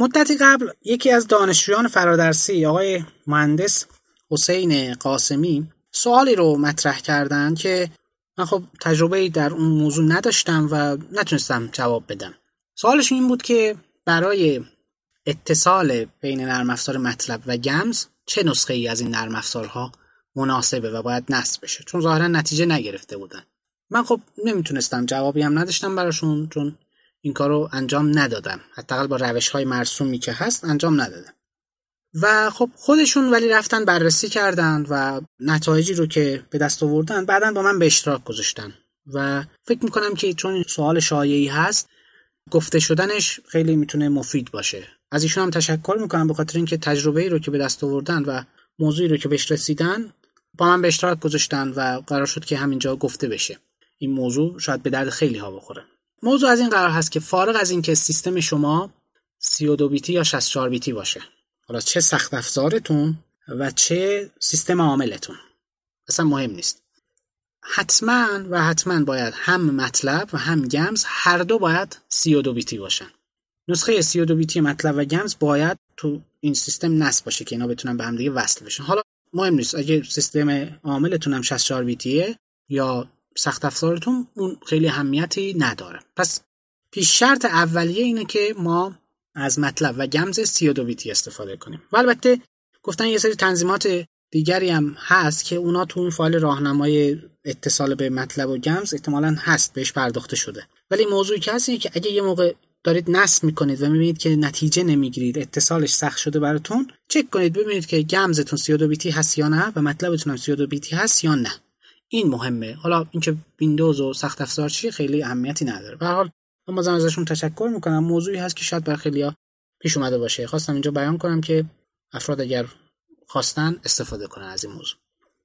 مدتی قبل یکی از دانشجویان فرادرسی آقای مهندس حسین قاسمی سوالی رو مطرح کردند که من خب تجربه در اون موضوع نداشتم و نتونستم جواب بدم. سوالش این بود که برای اتصال بین نرم افزار مطلب و گمز چه نسخه ای از این نرم افزارها مناسبه و باید نصب بشه؟ چون ظاهرا نتیجه نگرفته بودن. من خب نمی‌تونستم جوابی هم نداشتم براشون چون این کار رو انجام ندادم. حداقل با روش های مرسومی که هست انجام ندادم. و خب خودشون ولی رفتن بررسی کردن و نتایجی رو که به دست آوردن بعدا با من به اشتراک گذاشتن. و فکر می‌کنم که چون سوال شایعی هست گفته شدنش خیلی می‌تونه مفید باشه. از ایشون هم تشکر می‌کنم به خاطر اینکه تجربه ای رو که به دست آوردن و موضوعی رو که بهش رسیدن با من به اشتراک گذاشتن و قرار شد که همینجا گفته بشه. این موضوع شاید به درد خیلی ها بخوره. موضوع از این قرار هست که فارغ از اینکه سیستم شما 32 بیتی یا 64 بیتی باشه. حالا چه سخت افزارتون و چه سیستم عاملتون. اصلا مهم نیست. حتما و حتما باید هم مطلب و هم گمز هر دو باید 32 بیتی باشن. نسخه 32 بیتی مطلب و گمز باید تو این سیستم نصب باشه که اینا بتونن به هم دیگه وصل بشن. حالا مهم نیست. اگه سیستم عاملتون هم 64 بیتیه یا سخت افزارتون اون خیلی اهمیتی نداره. پس پیش شرط اولیه اینه که ما از مطلب و گمز 32 بیتی استفاده کنیم. و البته گفتن یه سری تنظیمات دیگری هم هست که اونا تو اون فایل راهنمای اتصال به مطلب و گمز احتمالا هست بهش پرداخته شده. ولی موضوعی که هست که اگه یه موقع دارید نصب می‌کنید و می‌بینید که نتیجه نمی‌گیرید اتصالش سخت شده براتون چک کنید ببینید که گمزتون 32 بیتی هست یا نه و مطلبتون هم 32 بیتی هست یا نه. این مهمه. حالا اینکه ویندوز و سخت افزار چیه خیلی اهمیتی نداره. به حال من بازم ازشون تشکر می‌کنم. موضوعی هست که شاید بر خیلیا پیش اومده باشه. خواستم اینجا بیان کنم که افراد اگر خواستن استفاده کنن از این موضوع.